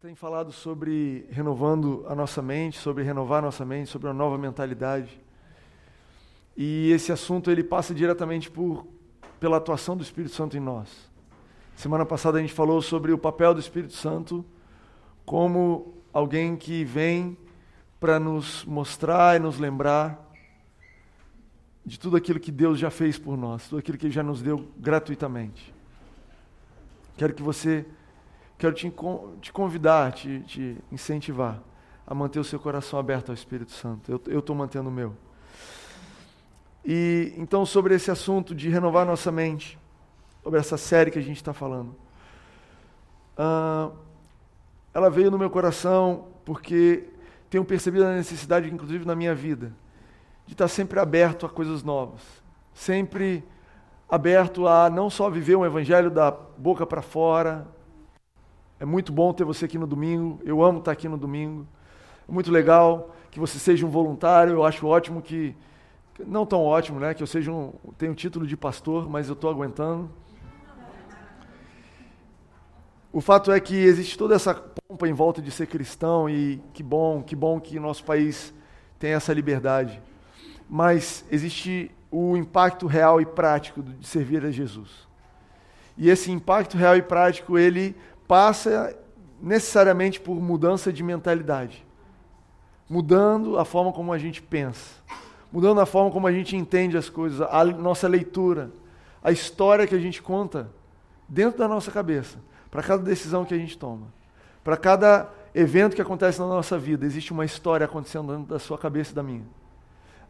tem falado sobre renovando a nossa mente, sobre renovar a nossa mente, sobre uma nova mentalidade. E esse assunto ele passa diretamente por pela atuação do Espírito Santo em nós. Semana passada a gente falou sobre o papel do Espírito Santo como alguém que vem para nos mostrar e nos lembrar de tudo aquilo que Deus já fez por nós, tudo aquilo que Ele já nos deu gratuitamente. Quero que você quero te, te convidar, te, te, incentivar a manter o seu coração aberto ao Espírito Santo. Eu estou mantendo o meu. E então, sobre esse assunto de renovar nossa mente, sobre essa série que a gente está falando, uh, ela veio no meu coração porque tenho percebido a necessidade, inclusive na minha vida, de estar sempre aberto a coisas novas, sempre aberto a não só viver um evangelho da boca para fora, é muito bom ter você aqui no domingo. Eu amo estar aqui no domingo. É muito legal que você seja um voluntário. Eu acho ótimo que. Não tão ótimo, né? Que eu seja um. Tenho o título de pastor, mas eu estou aguentando. O fato é que existe toda essa pompa em volta de ser cristão e que bom, que bom que nosso país tem essa liberdade. Mas existe o impacto real e prático de servir a Jesus. E esse impacto real e prático, ele passa necessariamente por mudança de mentalidade. Mudando a forma como a gente pensa. Mudando a forma como a gente entende as coisas, a nossa leitura, a história que a gente conta dentro da nossa cabeça, para cada decisão que a gente toma. Para cada evento que acontece na nossa vida, existe uma história acontecendo dentro da sua cabeça e da minha.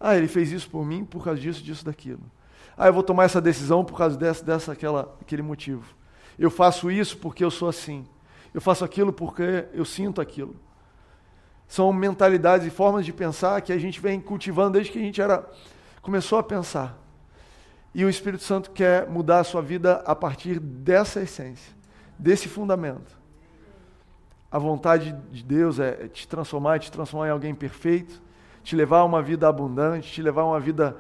Ah, ele fez isso por mim por causa disso, disso, daquilo. Ah, eu vou tomar essa decisão por causa dessa, dessa aquela, aquele motivo. Eu faço isso porque eu sou assim. Eu faço aquilo porque eu sinto aquilo. São mentalidades e formas de pensar que a gente vem cultivando desde que a gente era começou a pensar. E o Espírito Santo quer mudar a sua vida a partir dessa essência, desse fundamento. A vontade de Deus é te transformar, te transformar em alguém perfeito, te levar a uma vida abundante, te levar a uma vida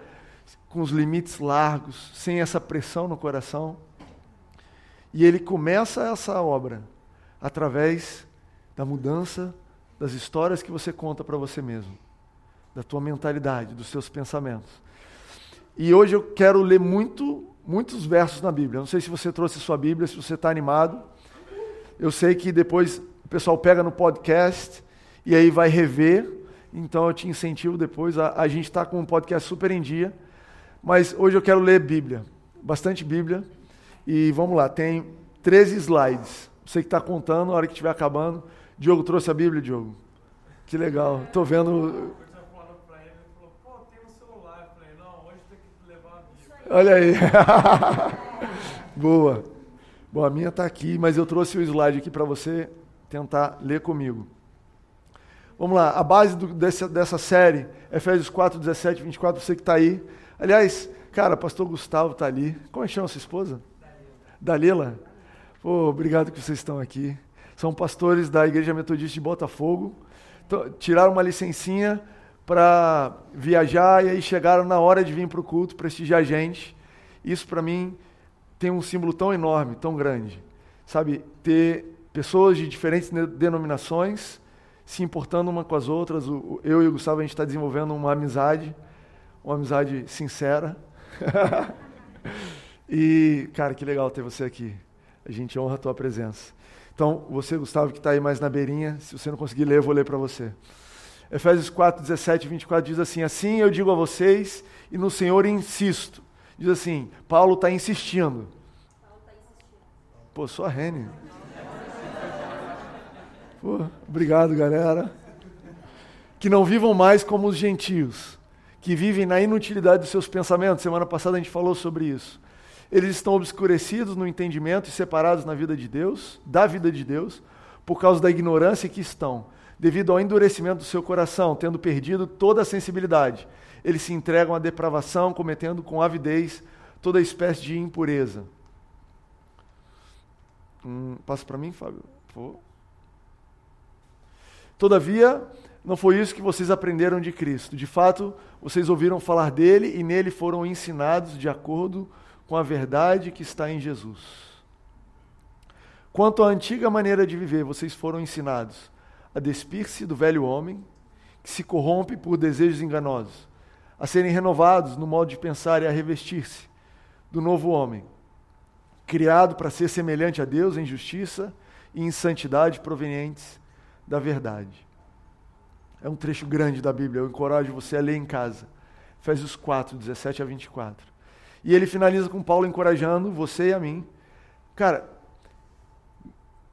com os limites largos, sem essa pressão no coração. E ele começa essa obra através da mudança das histórias que você conta para você mesmo, da tua mentalidade, dos seus pensamentos. E hoje eu quero ler muito, muitos versos na Bíblia. Não sei se você trouxe sua Bíblia, se você está animado. Eu sei que depois o pessoal pega no podcast e aí vai rever. Então eu te incentivo depois. A, a gente está com um podcast super em dia. Mas hoje eu quero ler Bíblia, bastante Bíblia. E vamos lá, tem 13 slides. Você que está contando, na hora que estiver acabando. Diogo trouxe a Bíblia, Diogo. Que legal. Estou vendo. Olha aí. Boa. Bom, a minha está aqui, mas eu trouxe o slide aqui para você tentar ler comigo. Vamos lá, a base do, dessa, dessa série, Efésios 4, 17, 24, você que está aí. Aliás, cara, pastor Gustavo está ali. Como é que chama a sua esposa? Dalila. Obrigado que vocês estão aqui. São pastores da Igreja Metodista de Botafogo. Tiraram uma licencinha para viajar e aí chegaram na hora de vir para o culto prestigiar a gente. Isso para mim tem um símbolo tão enorme, tão grande. Sabe, ter pessoas de diferentes denominações se importando uma com as outras. Eu e o Gustavo, a gente está desenvolvendo uma amizade, uma amizade sincera. E, cara, que legal ter você aqui. A gente honra a tua presença. Então, você, Gustavo, que está aí mais na beirinha, se você não conseguir ler, eu vou ler para você. Efésios 4, 17 e 24 diz assim: Assim eu digo a vocês, e no Senhor insisto. Diz assim: Paulo está insistindo. Pô, só a Rene. Pô, obrigado, galera. Que não vivam mais como os gentios, que vivem na inutilidade dos seus pensamentos. Semana passada a gente falou sobre isso. Eles estão obscurecidos no entendimento e separados na vida de Deus, da vida de Deus, por causa da ignorância que estão, devido ao endurecimento do seu coração, tendo perdido toda a sensibilidade. Eles se entregam à depravação, cometendo com avidez toda espécie de impureza. Hum, passa para mim, Fábio? Todavia, não foi isso que vocês aprenderam de Cristo. De fato, vocês ouviram falar dele e nele foram ensinados de acordo com com a verdade que está em Jesus. Quanto à antiga maneira de viver, vocês foram ensinados a despir-se do velho homem, que se corrompe por desejos enganosos, a serem renovados no modo de pensar e a revestir-se do novo homem, criado para ser semelhante a Deus em justiça e em santidade provenientes da verdade. É um trecho grande da Bíblia, eu encorajo você a ler em casa. Efésios 4, 17 a 24. E ele finaliza com Paulo encorajando você e a mim. Cara,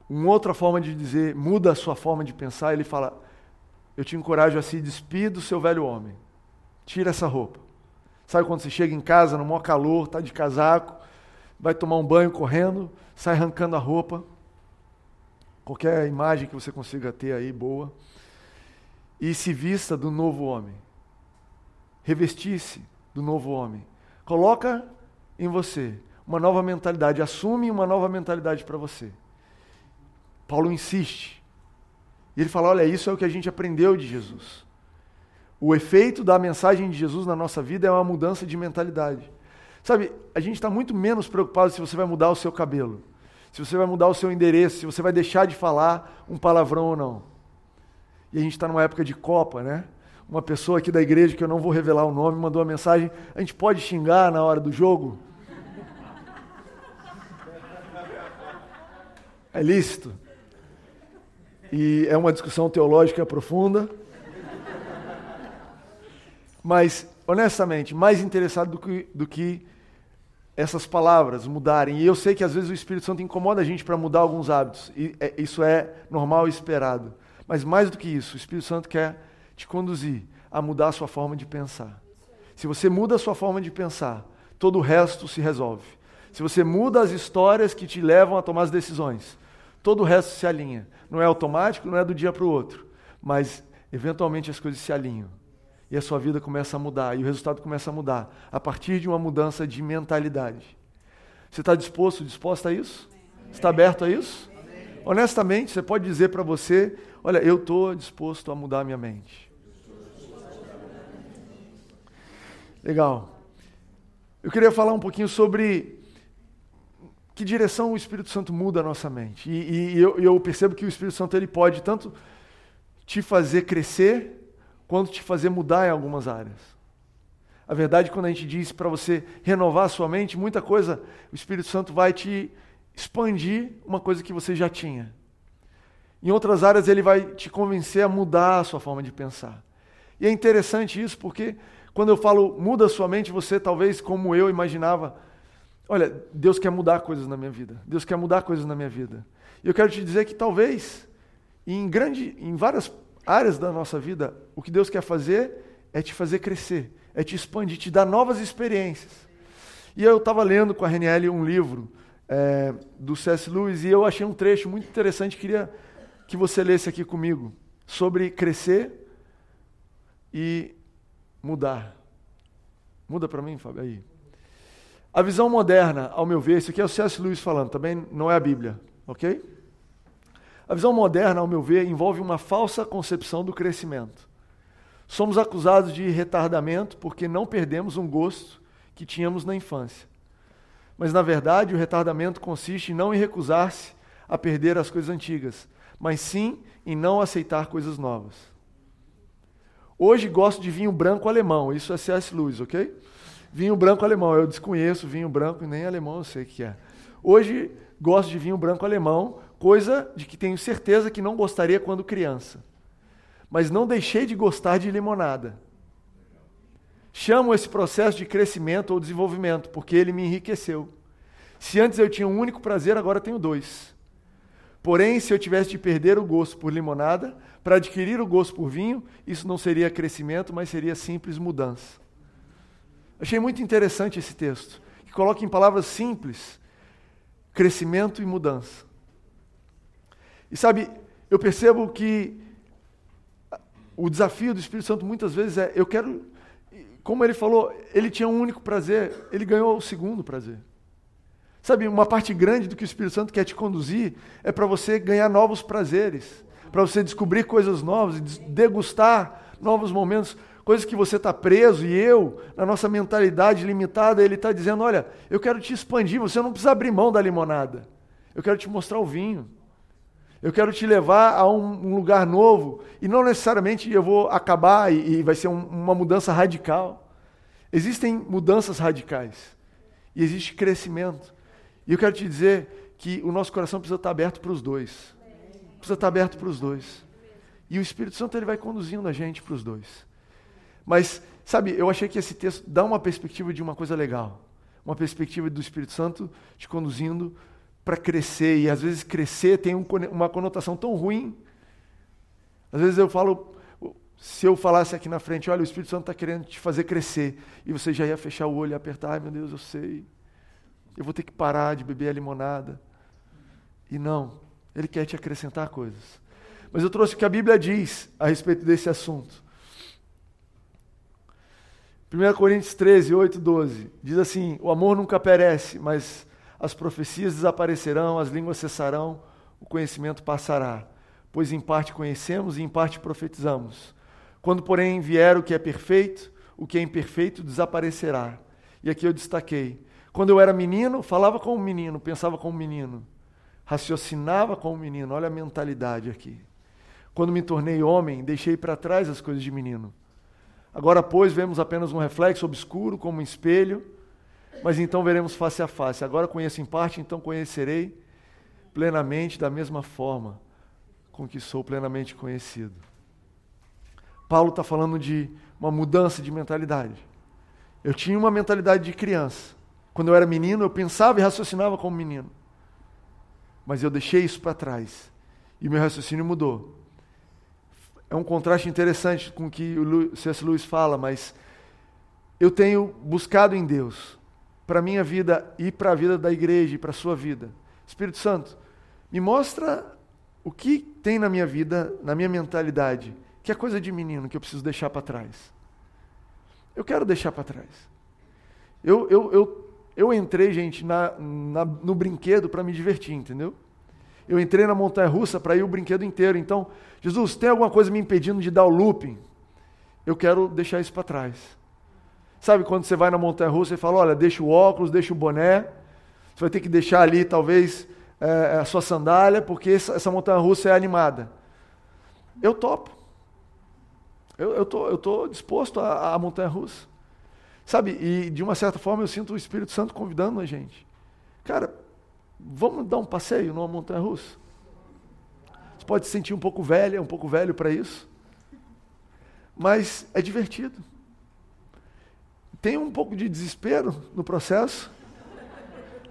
uma outra forma de dizer, muda a sua forma de pensar, ele fala: Eu te encorajo a se despir do seu velho homem. Tira essa roupa. Sabe quando você chega em casa no maior calor, está de casaco, vai tomar um banho correndo, sai arrancando a roupa. Qualquer imagem que você consiga ter aí boa. E se vista do novo homem. Revestir-se do novo homem. Coloca em você uma nova mentalidade, assume uma nova mentalidade para você. Paulo insiste. E ele fala: olha, isso é o que a gente aprendeu de Jesus. O efeito da mensagem de Jesus na nossa vida é uma mudança de mentalidade. Sabe, a gente está muito menos preocupado se você vai mudar o seu cabelo, se você vai mudar o seu endereço, se você vai deixar de falar um palavrão ou não. E a gente está numa época de Copa, né? Uma pessoa aqui da igreja, que eu não vou revelar o nome, mandou uma mensagem: a gente pode xingar na hora do jogo? É lícito. E é uma discussão teológica profunda. Mas, honestamente, mais interessado do que, do que essas palavras mudarem. E eu sei que às vezes o Espírito Santo incomoda a gente para mudar alguns hábitos. E é, isso é normal e esperado. Mas mais do que isso, o Espírito Santo quer te conduzir a mudar a sua forma de pensar. Se você muda a sua forma de pensar, todo o resto se resolve. Se você muda as histórias que te levam a tomar as decisões, todo o resto se alinha. Não é automático, não é do dia para o outro, mas eventualmente as coisas se alinham. E a sua vida começa a mudar, e o resultado começa a mudar, a partir de uma mudança de mentalidade. Você está disposto, disposta a isso? Está aberto a isso? Honestamente, você pode dizer para você: Olha, eu estou disposto a mudar a minha mente. Legal. Eu queria falar um pouquinho sobre que direção o Espírito Santo muda a nossa mente. E, e eu, eu, percebo que o Espírito Santo ele pode tanto te fazer crescer, quanto te fazer mudar em algumas áreas. A verdade, quando a gente diz para você renovar a sua mente, muita coisa, o Espírito Santo vai te expandir uma coisa que você já tinha. Em outras áreas, ele vai te convencer a mudar a sua forma de pensar. E é interessante isso, porque quando eu falo muda sua mente, você talvez, como eu imaginava, Olha, Deus quer mudar coisas na minha vida. Deus quer mudar coisas na minha vida. E eu quero te dizer que talvez, em, grande, em várias áreas da nossa vida, o que Deus quer fazer é te fazer crescer, é te expandir, te dar novas experiências. E eu estava lendo com a Renielle um livro é, do C.S. Lewis e eu achei um trecho muito interessante, queria que você lesse aqui comigo, sobre crescer e mudar. Muda para mim, Fábio, aí. A visão moderna, ao meu ver, isso aqui é o C.S. Lewis falando, também não é a Bíblia, ok? A visão moderna, ao meu ver, envolve uma falsa concepção do crescimento. Somos acusados de retardamento porque não perdemos um gosto que tínhamos na infância. Mas, na verdade, o retardamento consiste não em recusar-se a perder as coisas antigas, mas sim em não aceitar coisas novas. Hoje gosto de vinho branco alemão, isso é C.S. Lewis, ok? Vinho branco alemão, eu desconheço vinho branco, nem alemão eu sei o que é. Hoje gosto de vinho branco alemão, coisa de que tenho certeza que não gostaria quando criança. Mas não deixei de gostar de limonada. Chamo esse processo de crescimento ou desenvolvimento, porque ele me enriqueceu. Se antes eu tinha um único prazer, agora tenho dois. Porém, se eu tivesse de perder o gosto por limonada para adquirir o gosto por vinho, isso não seria crescimento, mas seria simples mudança. Achei muito interessante esse texto, que coloca em palavras simples crescimento e mudança. E sabe, eu percebo que o desafio do Espírito Santo muitas vezes é: eu quero. Como ele falou, ele tinha um único prazer, ele ganhou o segundo prazer. Sabe, uma parte grande do que o Espírito Santo quer te conduzir é para você ganhar novos prazeres, para você descobrir coisas novas, degustar novos momentos coisas que você está preso e eu, na nossa mentalidade limitada, ele está dizendo: olha, eu quero te expandir, você não precisa abrir mão da limonada. Eu quero te mostrar o vinho. Eu quero te levar a um, um lugar novo. E não necessariamente eu vou acabar e, e vai ser um, uma mudança radical. Existem mudanças radicais. E existe crescimento. E eu quero te dizer que o nosso coração precisa estar aberto para os dois. Precisa estar aberto para os dois. E o Espírito Santo ele vai conduzindo a gente para os dois. Mas, sabe, eu achei que esse texto dá uma perspectiva de uma coisa legal. Uma perspectiva do Espírito Santo te conduzindo para crescer. E às vezes crescer tem um, uma conotação tão ruim. Às vezes eu falo, se eu falasse aqui na frente, olha, o Espírito Santo está querendo te fazer crescer, e você já ia fechar o olho e apertar, ai meu Deus, eu sei. Eu vou ter que parar de beber a limonada. E não, ele quer te acrescentar coisas. Mas eu trouxe o que a Bíblia diz a respeito desse assunto. 1 Coríntios 13, 8, 12. Diz assim: O amor nunca perece, mas as profecias desaparecerão, as línguas cessarão, o conhecimento passará. Pois em parte conhecemos e em parte profetizamos. Quando, porém, vier o que é perfeito, o que é imperfeito desaparecerá. E aqui eu destaquei. Quando eu era menino, falava como menino, pensava como menino, raciocinava como menino. Olha a mentalidade aqui. Quando me tornei homem, deixei para trás as coisas de menino. Agora, pois, vemos apenas um reflexo obscuro como um espelho, mas então veremos face a face. Agora conheço em parte, então conhecerei plenamente da mesma forma com que sou plenamente conhecido. Paulo está falando de uma mudança de mentalidade. Eu tinha uma mentalidade de criança. Quando eu era menino, eu pensava e raciocinava como menino. Mas eu deixei isso para trás. E meu raciocínio mudou é um contraste interessante com o que o C.S. Lewis fala, mas eu tenho buscado em Deus, para a minha vida e para a vida da igreja e para a sua vida. Espírito Santo, me mostra o que tem na minha vida, na minha mentalidade, que é coisa de menino que eu preciso deixar para trás. Eu quero deixar para trás. Eu, eu, eu, eu entrei, gente, na, na no brinquedo para me divertir, entendeu? Eu entrei na montanha russa para ir o brinquedo inteiro. Então, Jesus, tem alguma coisa me impedindo de dar o looping? Eu quero deixar isso para trás. Sabe quando você vai na montanha russa e fala: olha, deixa o óculos, deixa o boné, você vai ter que deixar ali talvez é, a sua sandália, porque essa, essa montanha russa é animada. Eu topo. Eu, tô, eu tô disposto à montanha russa. Sabe, e de uma certa forma eu sinto o Espírito Santo convidando a gente. Cara, Vamos dar um passeio numa montanha russa? Você pode se sentir um pouco velha, um pouco velho para isso. Mas é divertido. Tem um pouco de desespero no processo.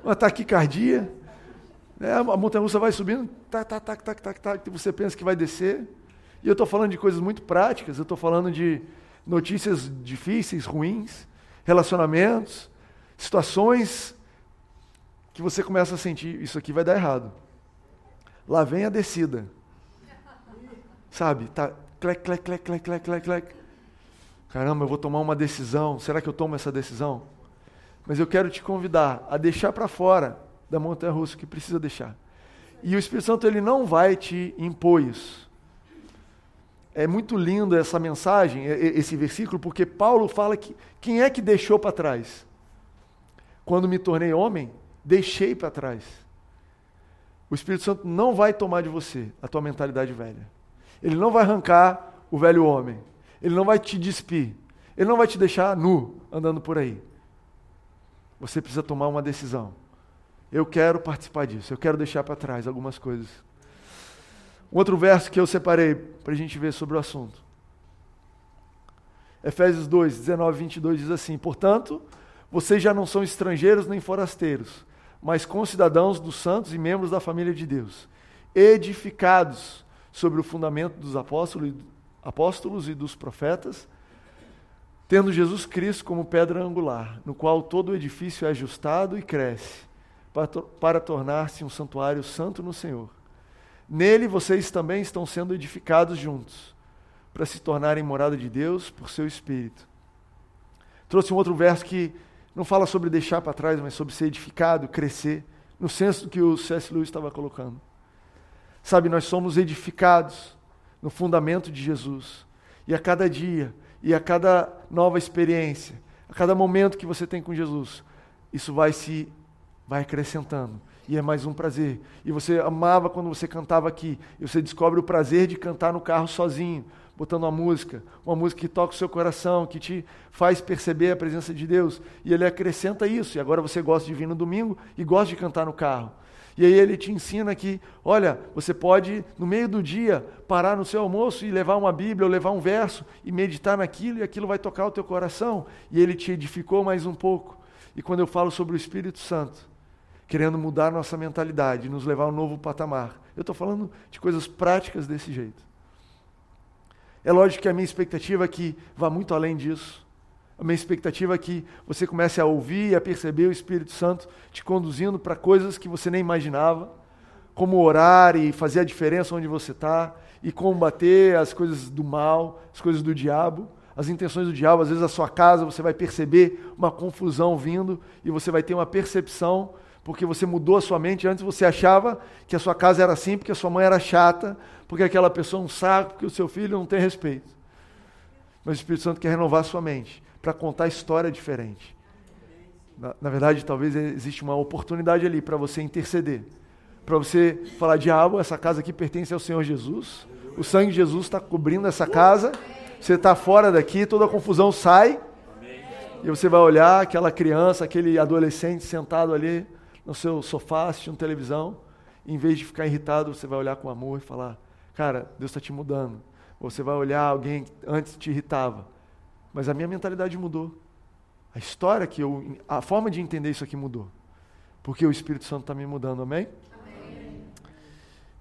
Uma taquicardia. Né? A montanha russa vai subindo, tac, tac, tac, tac, tac, tac, você pensa que vai descer. E eu estou falando de coisas muito práticas, eu estou falando de notícias difíceis, ruins, relacionamentos, situações que você começa a sentir, isso aqui vai dar errado. Lá vem a descida. Sabe? Tá, clec, clec, clec, clec, clec, clec, clec. Caramba, eu vou tomar uma decisão. Será que eu tomo essa decisão? Mas eu quero te convidar a deixar para fora da montanha russa que precisa deixar. E o Espírito Santo ele não vai te impor isso. É muito lindo essa mensagem, esse versículo, porque Paulo fala que quem é que deixou para trás? Quando me tornei homem, deixei para trás. O Espírito Santo não vai tomar de você a tua mentalidade velha. Ele não vai arrancar o velho homem. Ele não vai te despir. Ele não vai te deixar nu andando por aí. Você precisa tomar uma decisão. Eu quero participar disso. Eu quero deixar para trás algumas coisas. Um outro verso que eu separei para a gente ver sobre o assunto. Efésios 2, 19 e 22 diz assim: Portanto, vocês já não são estrangeiros nem forasteiros mas concidadãos dos santos e membros da família de Deus, edificados sobre o fundamento dos apóstolos, apóstolos e dos profetas, tendo Jesus Cristo como pedra angular, no qual todo o edifício é ajustado e cresce, para, para tornar-se um santuário santo no Senhor. Nele vocês também estão sendo edificados juntos, para se tornarem morada de Deus por seu Espírito. Trouxe um outro verso que não fala sobre deixar para trás, mas sobre ser edificado, crescer, no senso que o C.S. Lewis estava colocando. Sabe, nós somos edificados no fundamento de Jesus. E a cada dia, e a cada nova experiência, a cada momento que você tem com Jesus, isso vai se vai acrescentando e é mais um prazer. E você amava quando você cantava aqui, e você descobre o prazer de cantar no carro sozinho, botando uma música, uma música que toca o seu coração, que te faz perceber a presença de Deus. E ele acrescenta isso, e agora você gosta de vir no domingo e gosta de cantar no carro. E aí ele te ensina que, olha, você pode, no meio do dia, parar no seu almoço e levar uma Bíblia ou levar um verso e meditar naquilo, e aquilo vai tocar o teu coração. E ele te edificou mais um pouco. E quando eu falo sobre o Espírito Santo, querendo mudar nossa mentalidade, nos levar a um novo patamar, eu estou falando de coisas práticas desse jeito. É lógico que a minha expectativa é que vá muito além disso. A minha expectativa é que você comece a ouvir e a perceber o Espírito Santo te conduzindo para coisas que você nem imaginava, como orar e fazer a diferença onde você está, e combater as coisas do mal, as coisas do diabo, as intenções do diabo. Às vezes, a sua casa você vai perceber uma confusão vindo e você vai ter uma percepção, porque você mudou a sua mente. Antes você achava que a sua casa era assim, porque a sua mãe era chata, porque aquela pessoa é um saco, porque o seu filho não tem respeito. Mas o Espírito Santo quer renovar a sua mente para contar história diferente. Na, na, verdade, talvez existe uma oportunidade ali para você interceder. Para você falar, diabo, essa casa aqui pertence ao Senhor Jesus. O sangue de Jesus está cobrindo essa casa. Você está fora daqui, toda a confusão sai. E você vai olhar aquela criança, aquele adolescente sentado ali no seu sofá assistindo televisão. Em vez de ficar irritado, você vai olhar com amor e falar: Cara, Deus está te mudando. Você vai olhar alguém que antes te irritava mas a minha mentalidade mudou. A história que eu. A forma de entender isso aqui mudou. Porque o Espírito Santo está me mudando, amém? amém?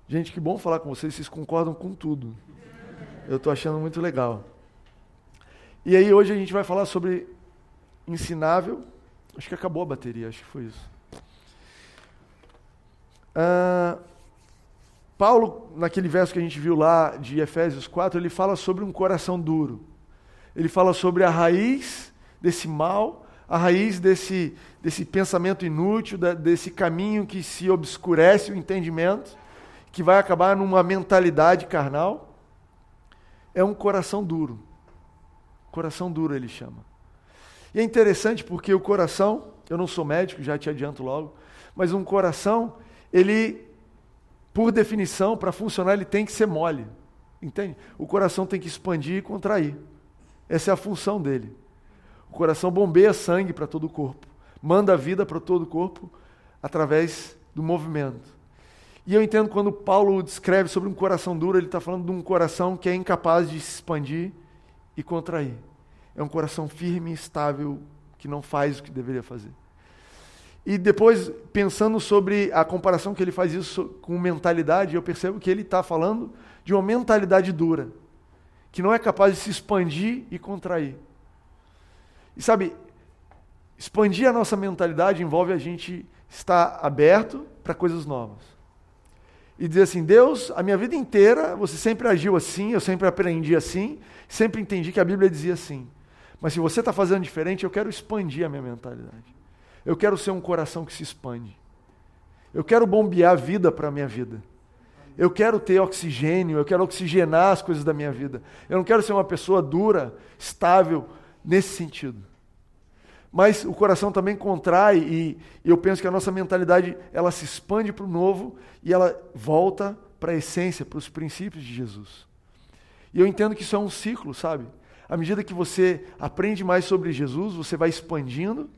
Gente, que bom falar com vocês, vocês concordam com tudo. Eu estou achando muito legal. E aí hoje a gente vai falar sobre ensinável. Acho que acabou a bateria, acho que foi isso. Uh, Paulo, naquele verso que a gente viu lá de Efésios 4, ele fala sobre um coração duro ele fala sobre a raiz desse mal, a raiz desse, desse pensamento inútil, da, desse caminho que se obscurece o entendimento, que vai acabar numa mentalidade carnal. É um coração duro. Coração duro ele chama. E é interessante porque o coração, eu não sou médico, já te adianto logo, mas um coração, ele, por definição, para funcionar, ele tem que ser mole. Entende? O coração tem que expandir e contrair. Essa é a função dele. O coração bombeia sangue para todo o corpo, manda vida para todo o corpo através do movimento. E eu entendo quando Paulo descreve sobre um coração duro, ele está falando de um coração que é incapaz de se expandir e contrair. É um coração firme e estável que não faz o que deveria fazer. E depois, pensando sobre a comparação que ele faz isso com mentalidade, eu percebo que ele está falando de uma mentalidade dura que não é capaz de se expandir e contrair. E sabe, expandir a nossa mentalidade envolve a gente estar aberto para coisas novas. E dizer assim: Deus, a minha vida inteira você sempre agiu assim, eu sempre aprendi assim, sempre entendi que a Bíblia dizia assim. Mas se você está fazendo diferente, eu quero expandir a minha mentalidade. Eu quero ser um coração que se expande. Eu quero bombear vida para a minha vida. Eu quero ter oxigênio, eu quero oxigenar as coisas da minha vida. Eu não quero ser uma pessoa dura, estável, nesse sentido. Mas o coração também contrai e, e eu penso que a nossa mentalidade ela se expande para o novo e ela volta para a essência, para os princípios de Jesus. E eu entendo que isso é um ciclo, sabe? À medida que você aprende mais sobre Jesus, você vai expandindo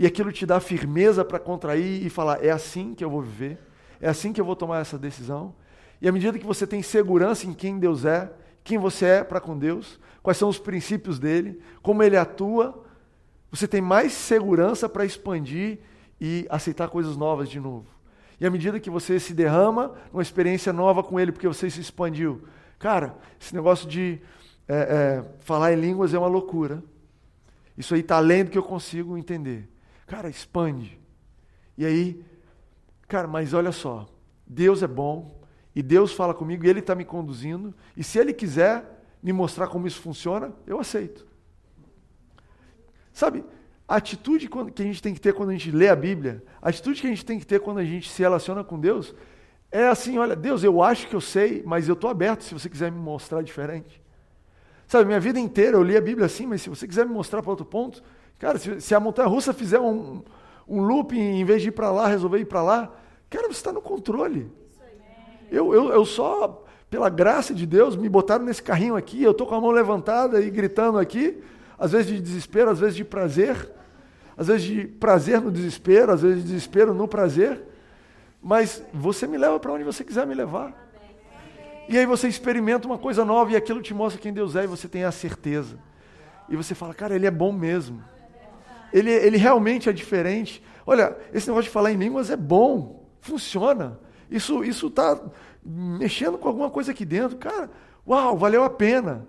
e aquilo te dá firmeza para contrair e falar: é assim que eu vou viver, é assim que eu vou tomar essa decisão, e à medida que você tem segurança em quem Deus é, quem você é para com Deus, quais são os princípios dele, como ele atua, você tem mais segurança para expandir e aceitar coisas novas de novo. E à medida que você se derrama numa experiência nova com ele, porque você se expandiu, cara, esse negócio de é, é, falar em línguas é uma loucura. Isso aí está além do que eu consigo entender. Cara, expande. E aí, cara, mas olha só, Deus é bom, e Deus fala comigo e Ele está me conduzindo, e se Ele quiser me mostrar como isso funciona, eu aceito. Sabe, a atitude que a gente tem que ter quando a gente lê a Bíblia, a atitude que a gente tem que ter quando a gente se relaciona com Deus, é assim: olha, Deus, eu acho que eu sei, mas eu estou aberto se você quiser me mostrar diferente. Sabe, minha vida inteira eu li a Bíblia assim, mas se você quiser me mostrar para outro ponto, cara, se, se a montanha russa fizer um, um loop em vez de ir para lá, resolver ir para lá, Cara, você está no controle. Eu, eu, eu só, pela graça de Deus, me botaram nesse carrinho aqui, eu estou com a mão levantada e gritando aqui, às vezes de desespero, às vezes de prazer, às vezes de prazer no desespero, às vezes de desespero no prazer, mas você me leva para onde você quiser me levar. E aí você experimenta uma coisa nova e aquilo te mostra quem Deus é e você tem a certeza. E você fala, cara, ele é bom mesmo. Ele, ele realmente é diferente. Olha, esse negócio de falar em línguas é bom, funciona. Isso está mexendo com alguma coisa aqui dentro. Cara, uau, valeu a pena.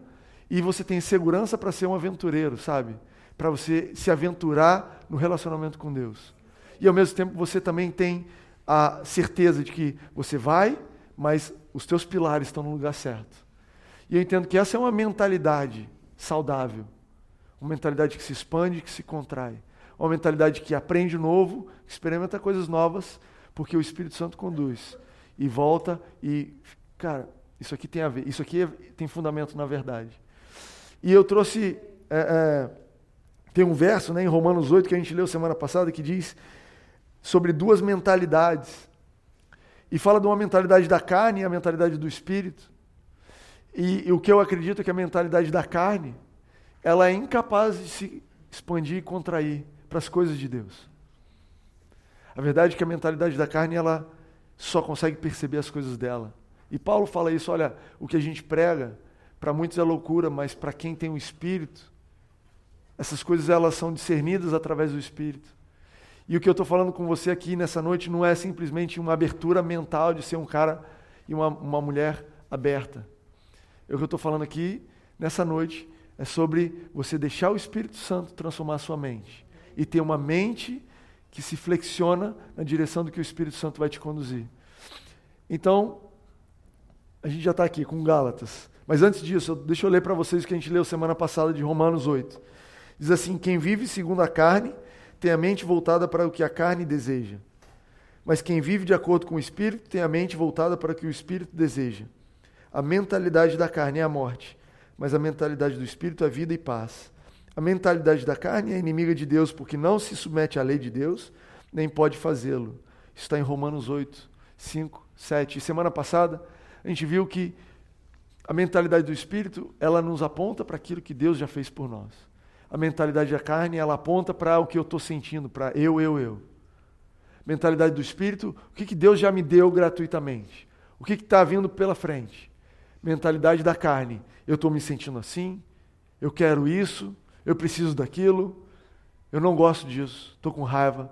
E você tem segurança para ser um aventureiro, sabe? Para você se aventurar no relacionamento com Deus. E ao mesmo tempo você também tem a certeza de que você vai, mas os teus pilares estão no lugar certo. E eu entendo que essa é uma mentalidade saudável. Uma mentalidade que se expande, que se contrai. Uma mentalidade que aprende novo, que experimenta coisas novas, porque o Espírito Santo conduz. E volta e, cara, isso aqui tem a ver, isso aqui é, tem fundamento na verdade. E eu trouxe. É, é, tem um verso né, em Romanos 8 que a gente leu semana passada que diz sobre duas mentalidades. E fala de uma mentalidade da carne e a mentalidade do espírito. E, e, o que eu acredito é que a mentalidade da carne, ela é incapaz de se expandir e contrair para as coisas de Deus. A verdade é que a mentalidade da carne, ela só consegue perceber as coisas dela. E Paulo fala isso, olha, o que a gente prega, para muitos é loucura, mas para quem tem o Espírito, essas coisas elas são discernidas através do Espírito. E o que eu estou falando com você aqui nessa noite não é simplesmente uma abertura mental de ser um cara e uma, uma mulher aberta. O que eu estou falando aqui nessa noite é sobre você deixar o Espírito Santo transformar a sua mente e ter uma mente que se flexiona na direção do que o Espírito Santo vai te conduzir. Então, a gente já está aqui com Gálatas. Mas antes disso, deixa eu ler para vocês o que a gente leu semana passada de Romanos 8. Diz assim: Quem vive segundo a carne tem a mente voltada para o que a carne deseja. Mas quem vive de acordo com o Espírito tem a mente voltada para o que o Espírito deseja. A mentalidade da carne é a morte, mas a mentalidade do Espírito é vida e paz. A mentalidade da carne é inimiga de Deus porque não se submete à lei de Deus, nem pode fazê-lo. Isso está em Romanos 8, 5, 7. E semana passada a gente viu que a mentalidade do Espírito ela nos aponta para aquilo que Deus já fez por nós a mentalidade da carne, ela aponta para o que eu estou sentindo, para eu, eu, eu. Mentalidade do espírito, o que, que Deus já me deu gratuitamente? O que está vindo pela frente? Mentalidade da carne, eu estou me sentindo assim, eu quero isso, eu preciso daquilo, eu não gosto disso, estou com raiva,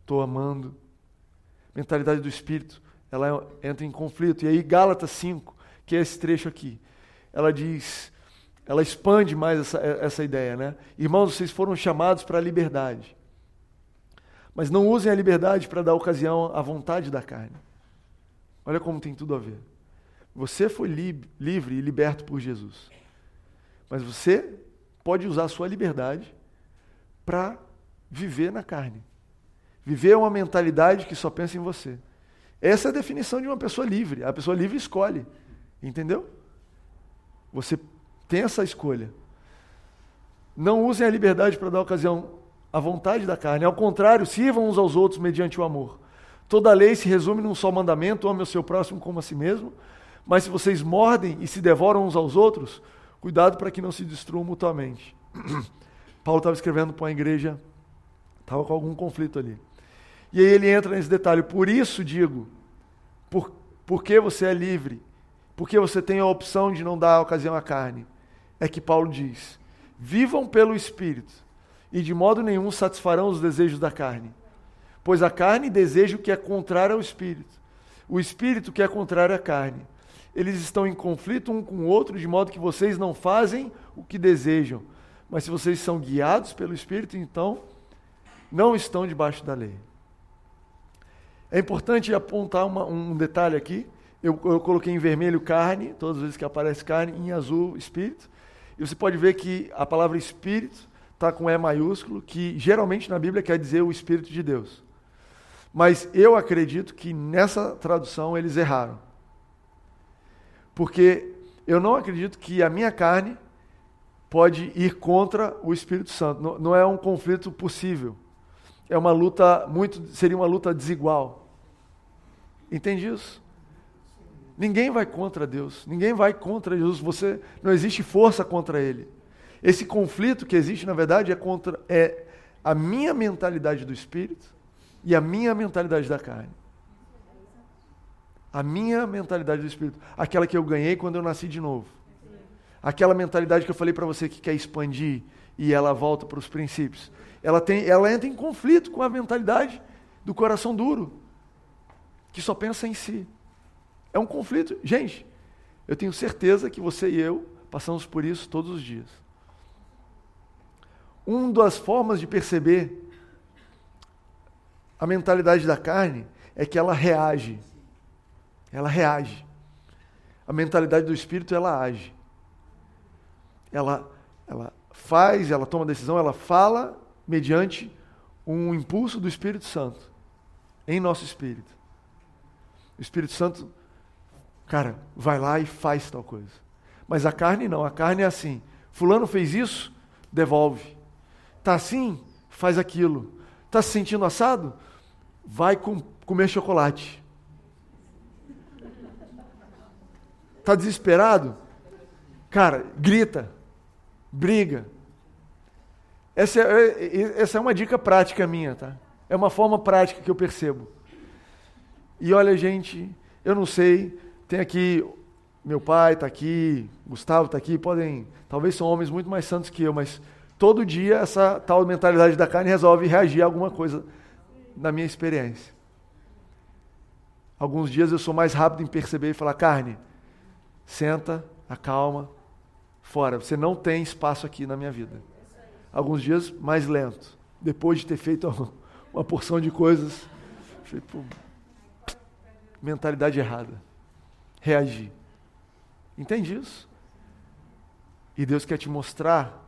estou amando. Mentalidade do espírito, ela entra em conflito. E aí, Gálatas 5, que é esse trecho aqui, ela diz ela expande mais essa, essa ideia, né? Irmãos, vocês foram chamados para a liberdade. Mas não usem a liberdade para dar ocasião à vontade da carne. Olha como tem tudo a ver. Você foi li livre e liberto por Jesus. Mas você pode usar a sua liberdade para viver na carne. Viver é uma mentalidade que só pensa em você. Essa é a definição de uma pessoa livre. A pessoa livre escolhe. Entendeu? Você tem essa escolha. Não usem a liberdade para dar ocasião à vontade da carne. Ao contrário, sirvam uns aos outros mediante o amor. Toda lei se resume num só mandamento: ame o seu próximo como a si mesmo. Mas se vocês mordem e se devoram uns aos outros, cuidado para que não se destruam mutuamente. Paulo estava escrevendo para uma igreja, estava com algum conflito ali. E aí ele entra nesse detalhe. Por isso digo, por, porque você é livre, porque você tem a opção de não dar ocasião à carne é que Paulo diz: vivam pelo Espírito, e de modo nenhum satisfarão os desejos da carne. Pois a carne deseja o que é contrário ao Espírito, o Espírito que é contrário à carne. Eles estão em conflito um com o outro, de modo que vocês não fazem o que desejam. Mas se vocês são guiados pelo Espírito, então não estão debaixo da lei. É importante apontar uma, um detalhe aqui. Eu, eu, coloquei em vermelho carne, todas as vezes que aparece carne, em azul espírito. E você pode ver que a palavra espírito está com E maiúsculo, que geralmente na Bíblia quer dizer o Espírito de Deus. Mas eu acredito que nessa tradução eles erraram. Porque eu não acredito que a minha carne pode ir contra o Espírito Santo. Não, não é um conflito possível. É uma luta muito, seria uma luta desigual. Entende isso? Ninguém vai contra Deus, ninguém vai contra Jesus, você não existe força contra ele. Esse conflito que existe, na verdade, é contra é a minha mentalidade do espírito e a minha mentalidade da carne. A minha mentalidade do espírito, aquela que eu ganhei quando eu nasci de novo. Aquela mentalidade que eu falei para você que quer expandir e ela volta para os princípios. Ela tem, ela entra em conflito com a mentalidade do coração duro, que só pensa em si. É um conflito. Gente, eu tenho certeza que você e eu passamos por isso todos os dias. Uma das formas de perceber a mentalidade da carne é que ela reage. Ela reage. A mentalidade do espírito, ela age. Ela, ela faz, ela toma decisão, ela fala mediante um impulso do Espírito Santo em nosso espírito. O Espírito Santo, cara, vai lá e faz tal coisa. Mas a carne não, a carne é assim. Fulano fez isso, devolve. Tá assim, faz aquilo. Tá se sentindo assado? Vai com, comer chocolate. Tá desesperado? Cara, grita, briga. Essa é, essa é uma dica prática minha, tá? É uma forma prática que eu percebo. E olha, gente, eu não sei, tem aqui, meu pai está aqui, Gustavo está aqui, podem, talvez são homens muito mais santos que eu, mas todo dia essa tal mentalidade da carne resolve reagir a alguma coisa na minha experiência. Alguns dias eu sou mais rápido em perceber e falar, carne, senta, acalma, fora. Você não tem espaço aqui na minha vida. Alguns dias mais lento. Depois de ter feito uma porção de coisas, pô, mentalidade errada. Reagir. Entende isso? E Deus quer te mostrar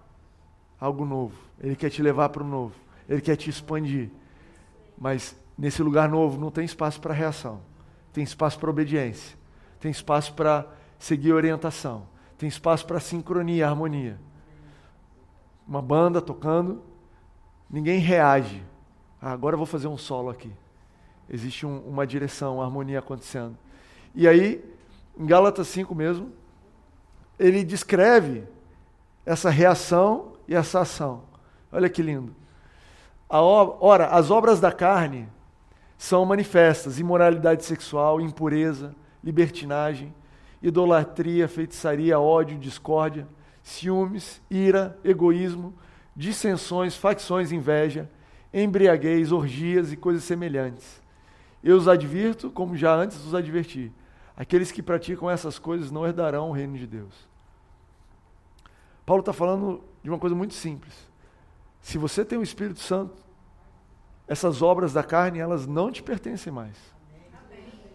algo novo. Ele quer te levar para o novo. Ele quer te expandir. Mas nesse lugar novo não tem espaço para reação. Tem espaço para obediência. Tem espaço para seguir orientação. Tem espaço para sincronia, harmonia. Uma banda tocando, ninguém reage. Ah, agora eu vou fazer um solo aqui. Existe um, uma direção, uma harmonia acontecendo. E aí, em Gálatas 5 mesmo, ele descreve essa reação e essa ação. Olha que lindo. A ora, as obras da carne são manifestas: imoralidade sexual, impureza, libertinagem, idolatria, feitiçaria, ódio, discórdia, ciúmes, ira, egoísmo, dissensões, facções, inveja, embriaguez, orgias e coisas semelhantes. Eu os advirto, como já antes os adverti: aqueles que praticam essas coisas não herdarão o reino de Deus. Paulo está falando de uma coisa muito simples. Se você tem o Espírito Santo, essas obras da carne, elas não te pertencem mais.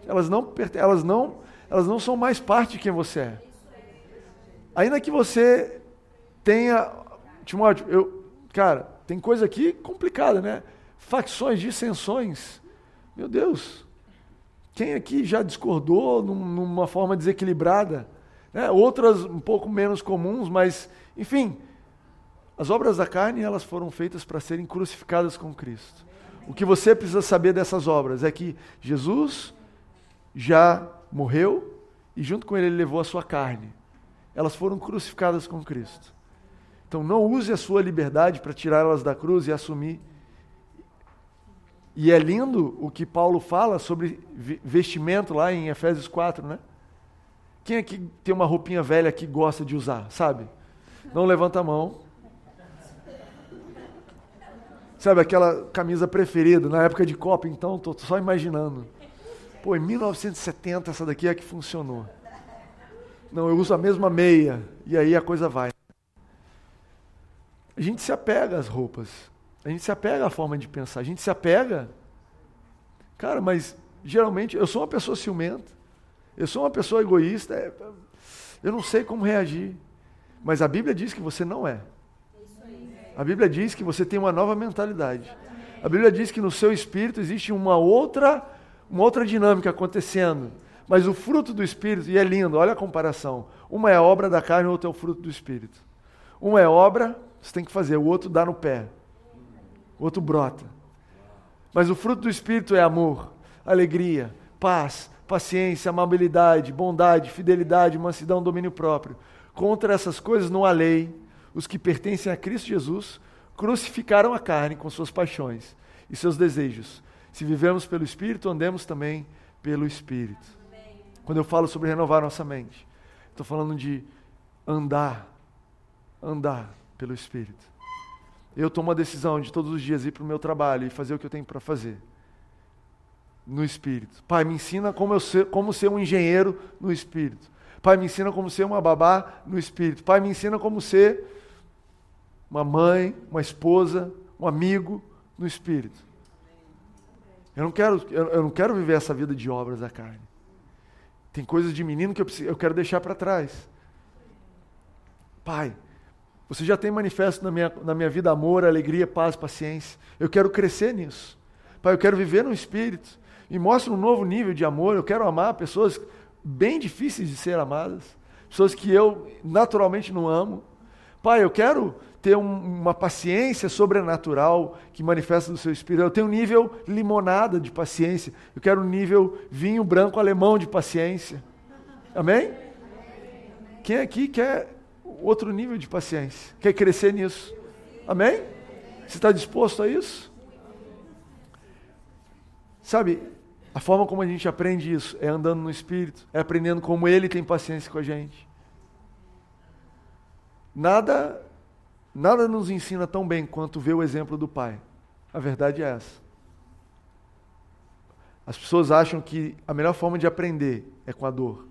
Elas não, elas não, elas não são mais parte de quem você é. Ainda que você tenha, Timóteo, eu, cara, tem coisa aqui complicada, né? Facções, dissensões. Meu Deus, quem aqui já discordou num, numa forma desequilibrada? Né? Outras um pouco menos comuns, mas, enfim, as obras da carne, elas foram feitas para serem crucificadas com Cristo. O que você precisa saber dessas obras é que Jesus já morreu e junto com ele ele levou a sua carne. Elas foram crucificadas com Cristo. Então não use a sua liberdade para tirá-las da cruz e assumir. E é lindo o que Paulo fala sobre vestimento lá em Efésios 4, né? Quem aqui tem uma roupinha velha que gosta de usar, sabe? Não levanta a mão. Sabe aquela camisa preferida, na época de Copa, então, estou só imaginando. Pô, em 1970 essa daqui é a que funcionou. Não, eu uso a mesma meia. E aí a coisa vai. A gente se apega às roupas. A gente se apega à forma de pensar. A gente se apega. Cara, mas geralmente eu sou uma pessoa ciumenta. Eu sou uma pessoa egoísta. É, eu não sei como reagir. Mas a Bíblia diz que você não é. A Bíblia diz que você tem uma nova mentalidade. A Bíblia diz que no seu espírito existe uma outra, uma outra dinâmica acontecendo. Mas o fruto do espírito, e é lindo, olha a comparação. Uma é obra da carne, outra é o fruto do espírito. Uma é obra, você tem que fazer, o outro dá no pé. O outro brota. Mas o fruto do espírito é amor, alegria, paz, paciência, amabilidade, bondade, fidelidade, mansidão, domínio próprio. Contra essas coisas não há lei. Os que pertencem a Cristo Jesus crucificaram a carne com suas paixões e seus desejos. Se vivemos pelo Espírito, andemos também pelo Espírito. Quando eu falo sobre renovar nossa mente, estou falando de andar, andar pelo Espírito. Eu tomo a decisão de todos os dias ir para o meu trabalho e fazer o que eu tenho para fazer. No Espírito. Pai, me ensina como, eu ser, como ser um engenheiro no Espírito. Pai, me ensina como ser uma babá no Espírito. Pai, me ensina como ser uma mãe, uma esposa, um amigo no Espírito. Eu não quero, eu não quero viver essa vida de obras da carne. Tem coisas de menino que eu, preciso, eu quero deixar para trás. Pai, você já tem manifesto na minha, na minha vida amor, alegria, paz, paciência. Eu quero crescer nisso. Pai, eu quero viver no Espírito. Me mostra um novo nível de amor. Eu quero amar pessoas bem difíceis de ser amadas. Pessoas que eu naturalmente não amo. Pai, eu quero ter um, uma paciência sobrenatural que manifesta do seu espírito. Eu tenho um nível limonada de paciência. Eu quero um nível vinho branco alemão de paciência. Amém? Quem aqui quer outro nível de paciência. Quer crescer nisso? Amém? Você está disposto a isso? Sabe, a forma como a gente aprende isso é andando no Espírito, é aprendendo como Ele tem paciência com a gente. Nada, nada nos ensina tão bem quanto ver o exemplo do Pai. A verdade é essa. As pessoas acham que a melhor forma de aprender é com a dor.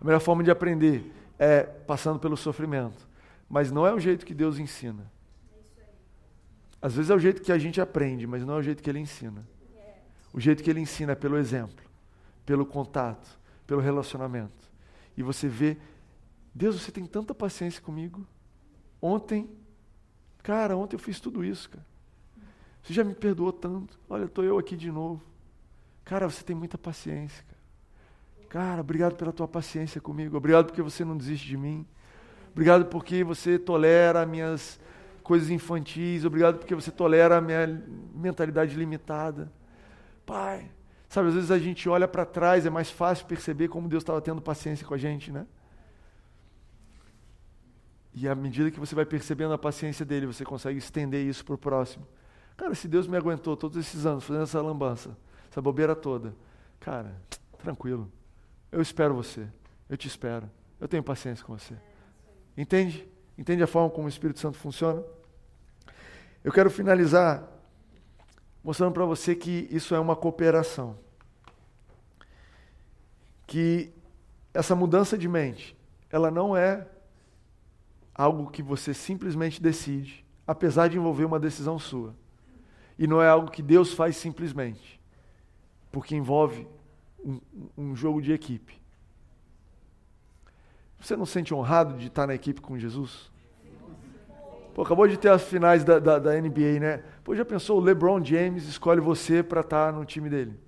A melhor forma de aprender é passando pelo sofrimento. Mas não é o jeito que Deus ensina. Às vezes é o jeito que a gente aprende, mas não é o jeito que Ele ensina. O jeito que Ele ensina é pelo exemplo, pelo contato, pelo relacionamento. E você vê, Deus, você tem tanta paciência comigo. Ontem, cara, ontem eu fiz tudo isso, cara. Você já me perdoou tanto. Olha, estou eu aqui de novo. Cara, você tem muita paciência, cara. Cara, obrigado pela tua paciência comigo. Obrigado porque você não desiste de mim. Obrigado porque você tolera minhas coisas infantis. Obrigado porque você tolera a minha mentalidade limitada. Pai, sabe, às vezes a gente olha para trás, é mais fácil perceber como Deus estava tendo paciência com a gente, né? E à medida que você vai percebendo a paciência dele, você consegue estender isso para o próximo. Cara, se Deus me aguentou todos esses anos fazendo essa lambança, essa bobeira toda, cara, tranquilo. Eu espero você. Eu te espero. Eu tenho paciência com você. Entende? Entende a forma como o Espírito Santo funciona? Eu quero finalizar mostrando para você que isso é uma cooperação. Que essa mudança de mente, ela não é algo que você simplesmente decide, apesar de envolver uma decisão sua. E não é algo que Deus faz simplesmente, porque envolve um, um jogo de equipe. Você não se sente honrado de estar na equipe com Jesus? Pô, acabou de ter as finais da, da, da NBA, né? Pô, já pensou, o LeBron James escolhe você para estar no time dele.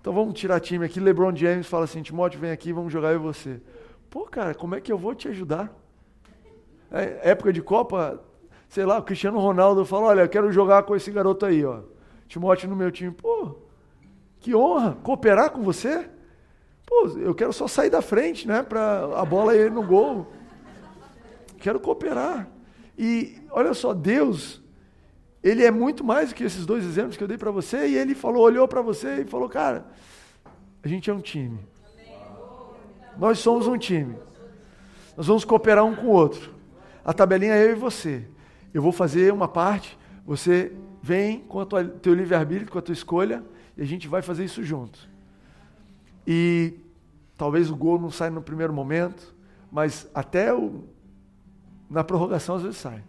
Então vamos tirar time aqui. LeBron James fala assim: Timóteo, vem aqui, vamos jogar eu e você. Pô, cara, como é que eu vou te ajudar? É, época de Copa, sei lá, o Cristiano Ronaldo fala: Olha, eu quero jogar com esse garoto aí, ó. Timóteo no meu time. Pô, que honra cooperar com você. Pô, eu quero só sair da frente, né? Para a bola ir no gol. Quero cooperar. E olha só, Deus, Ele é muito mais do que esses dois exemplos que eu dei para você. E Ele falou, olhou para você e falou, cara, a gente é um time. Nós somos um time. Nós vamos cooperar um com o outro. A tabelinha é eu e você. Eu vou fazer uma parte, você vem com o teu livre-arbítrio, com a tua escolha, e a gente vai fazer isso junto. E talvez o gol não saia no primeiro momento, mas até o, na prorrogação às vezes sai.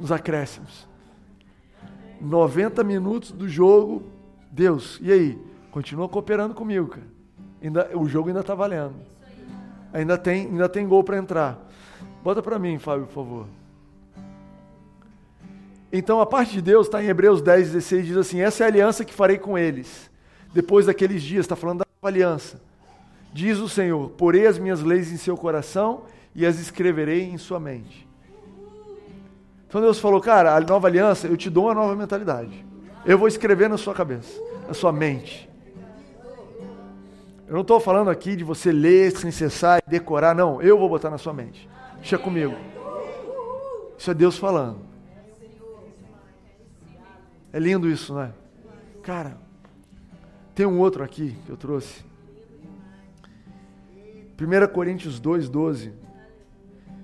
Nos acréscimos. 90 minutos do jogo, Deus, e aí? Continua cooperando comigo, cara. Ainda, o jogo ainda está valendo. Ainda tem, ainda tem gol para entrar. Bota para mim, Fábio, por favor. Então a parte de Deus está em Hebreus 10, 16, diz assim: Essa é a aliança que farei com eles. Depois daqueles dias, está falando da aliança. Diz o Senhor: Porei as minhas leis em seu coração e as escreverei em sua mente. Então Deus falou: Cara, a nova aliança, eu te dou uma nova mentalidade. Eu vou escrever na sua cabeça, na sua mente. Eu não estou falando aqui de você ler sem cessar e decorar, não. Eu vou botar na sua mente. Deixa comigo. Isso é Deus falando. É lindo isso, não é? Cara, tem um outro aqui que eu trouxe. 1 Coríntios 2, 12.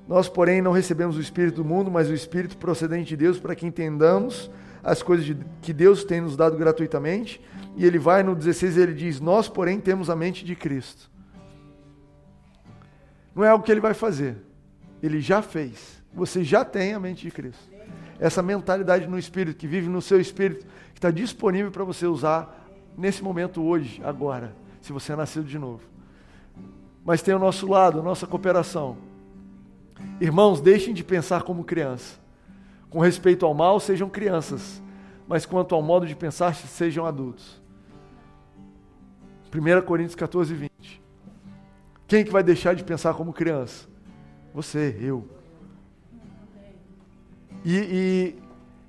Nós, porém, não recebemos o Espírito do mundo, mas o Espírito procedente de Deus, para que entendamos as coisas de, que Deus tem nos dado gratuitamente. E ele vai no 16 ele diz: Nós, porém, temos a mente de Cristo. Não é algo que ele vai fazer, ele já fez. Você já tem a mente de Cristo. Essa mentalidade no Espírito, que vive no seu Espírito, que está disponível para você usar nesse momento, hoje, agora, se você é nascido de novo. Mas tem o nosso lado, a nossa cooperação. Irmãos, deixem de pensar como criança. Com respeito ao mal, sejam crianças, mas quanto ao modo de pensar, sejam adultos. 1 Coríntios 14, 20. Quem que vai deixar de pensar como criança? Você, eu. E, e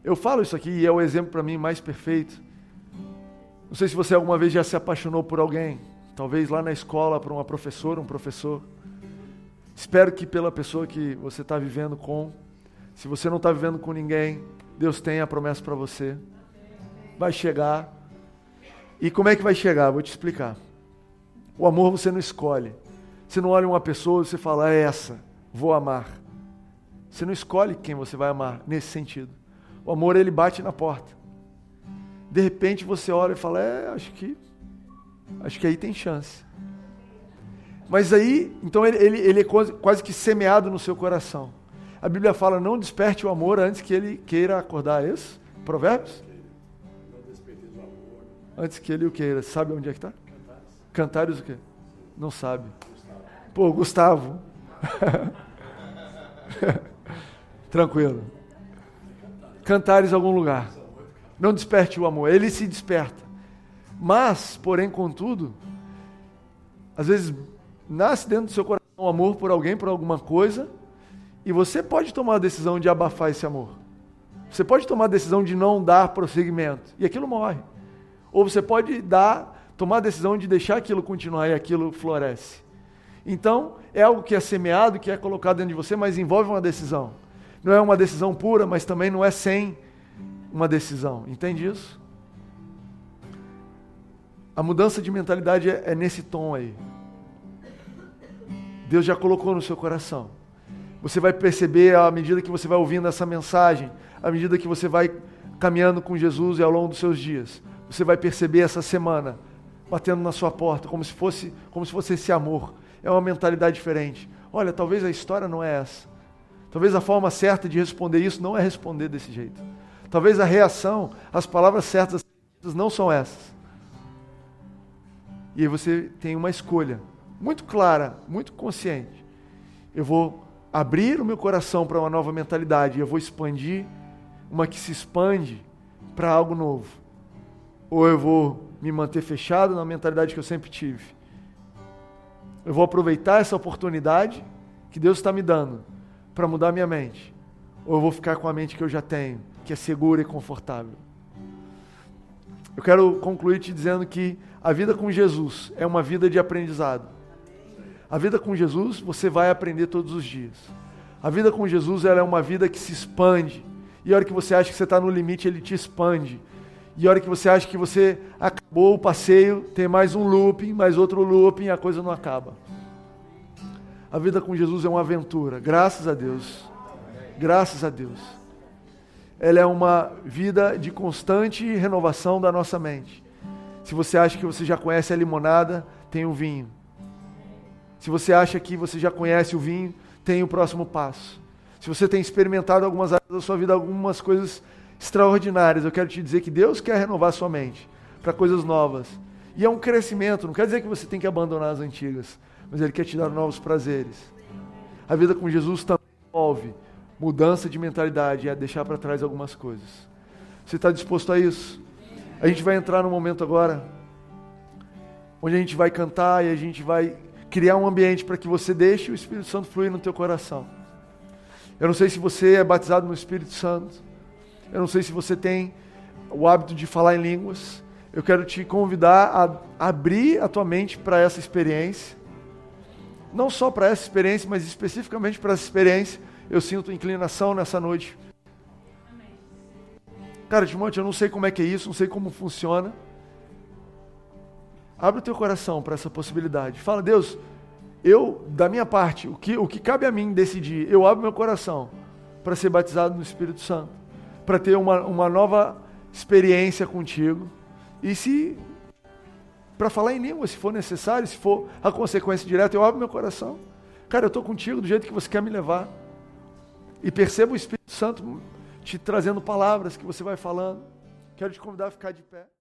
eu falo isso aqui e é o exemplo para mim mais perfeito. Não sei se você alguma vez já se apaixonou por alguém, talvez lá na escola por uma professora, um professor. Espero que pela pessoa que você está vivendo com, se você não está vivendo com ninguém, Deus tem a promessa para você. Vai chegar. E como é que vai chegar? Vou te explicar. O amor você não escolhe. Você não olha uma pessoa e você fala, é essa, vou amar. Você não escolhe quem você vai amar nesse sentido. O amor ele bate na porta. De repente você olha e fala, é, acho que acho que aí tem chance. Mas aí, então ele, ele, ele é quase, quase que semeado no seu coração. A Bíblia fala: não desperte o amor antes que ele queira acordar. É isso? Provérbios? Antes que ele o queira. Sabe onde é que está? Cantares o quê? Não sabe. Pô, Gustavo. Tranquilo. Cantares algum lugar. Não desperte o amor. Ele se desperta. Mas, porém, contudo, às vezes nasce dentro do seu coração um amor por alguém, por alguma coisa, e você pode tomar a decisão de abafar esse amor. Você pode tomar a decisão de não dar prosseguimento, e aquilo morre. Ou você pode dar, tomar a decisão de deixar aquilo continuar e aquilo floresce. Então, é algo que é semeado, que é colocado dentro de você, mas envolve uma decisão. Não é uma decisão pura, mas também não é sem uma decisão. Entende isso? A mudança de mentalidade é, é nesse tom aí. Deus já colocou no seu coração. Você vai perceber à medida que você vai ouvindo essa mensagem, à medida que você vai caminhando com Jesus e ao longo dos seus dias, você vai perceber essa semana batendo na sua porta, como se fosse, como se fosse esse amor. É uma mentalidade diferente. Olha, talvez a história não é essa. Talvez a forma certa de responder isso não é responder desse jeito. Talvez a reação, as palavras certas não são essas. E aí você tem uma escolha muito clara, muito consciente. Eu vou abrir o meu coração para uma nova mentalidade, eu vou expandir uma que se expande para algo novo. Ou eu vou me manter fechado na mentalidade que eu sempre tive. Eu vou aproveitar essa oportunidade que Deus está me dando para mudar minha mente. Ou eu vou ficar com a mente que eu já tenho, que é segura e confortável. Eu quero concluir te dizendo que a vida com Jesus é uma vida de aprendizado. A vida com Jesus você vai aprender todos os dias. A vida com Jesus ela é uma vida que se expande. E a hora que você acha que você está no limite, ele te expande. E a hora que você acha que você acabou o passeio, tem mais um looping, mais outro looping, e a coisa não acaba. A vida com Jesus é uma aventura, graças a Deus. Graças a Deus. Ela é uma vida de constante renovação da nossa mente. Se você acha que você já conhece a limonada, tem o vinho. Se você acha que você já conhece o vinho, tem o próximo passo. Se você tem experimentado algumas áreas da sua vida, algumas coisas extraordinárias, eu quero te dizer que Deus quer renovar sua mente para coisas novas. E é um crescimento, não quer dizer que você tem que abandonar as antigas, mas Ele quer te dar novos prazeres. A vida com Jesus também envolve mudança de mentalidade, é deixar para trás algumas coisas. Você está disposto a isso? A gente vai entrar num momento agora onde a gente vai cantar e a gente vai criar um ambiente para que você deixe o Espírito Santo fluir no teu coração. Eu não sei se você é batizado no Espírito Santo. Eu não sei se você tem o hábito de falar em línguas. eu quero te convidar a abrir a tua mente para essa experiência. Não só para essa experiência, mas especificamente para essa experiência. Eu sinto inclinação nessa noite. Cara, Timóteo, eu não sei como é que é isso, não sei como funciona. Abre o teu coração para essa possibilidade. Fala, Deus, eu, da minha parte, o que, o que cabe a mim decidir, eu abro meu coração para ser batizado no Espírito Santo, para ter uma, uma nova experiência contigo. E se, para falar em língua, se for necessário, se for a consequência direta, eu abro meu coração. Cara, eu estou contigo do jeito que você quer me levar. E perceba o Espírito Santo te trazendo palavras que você vai falando. Quero te convidar a ficar de pé.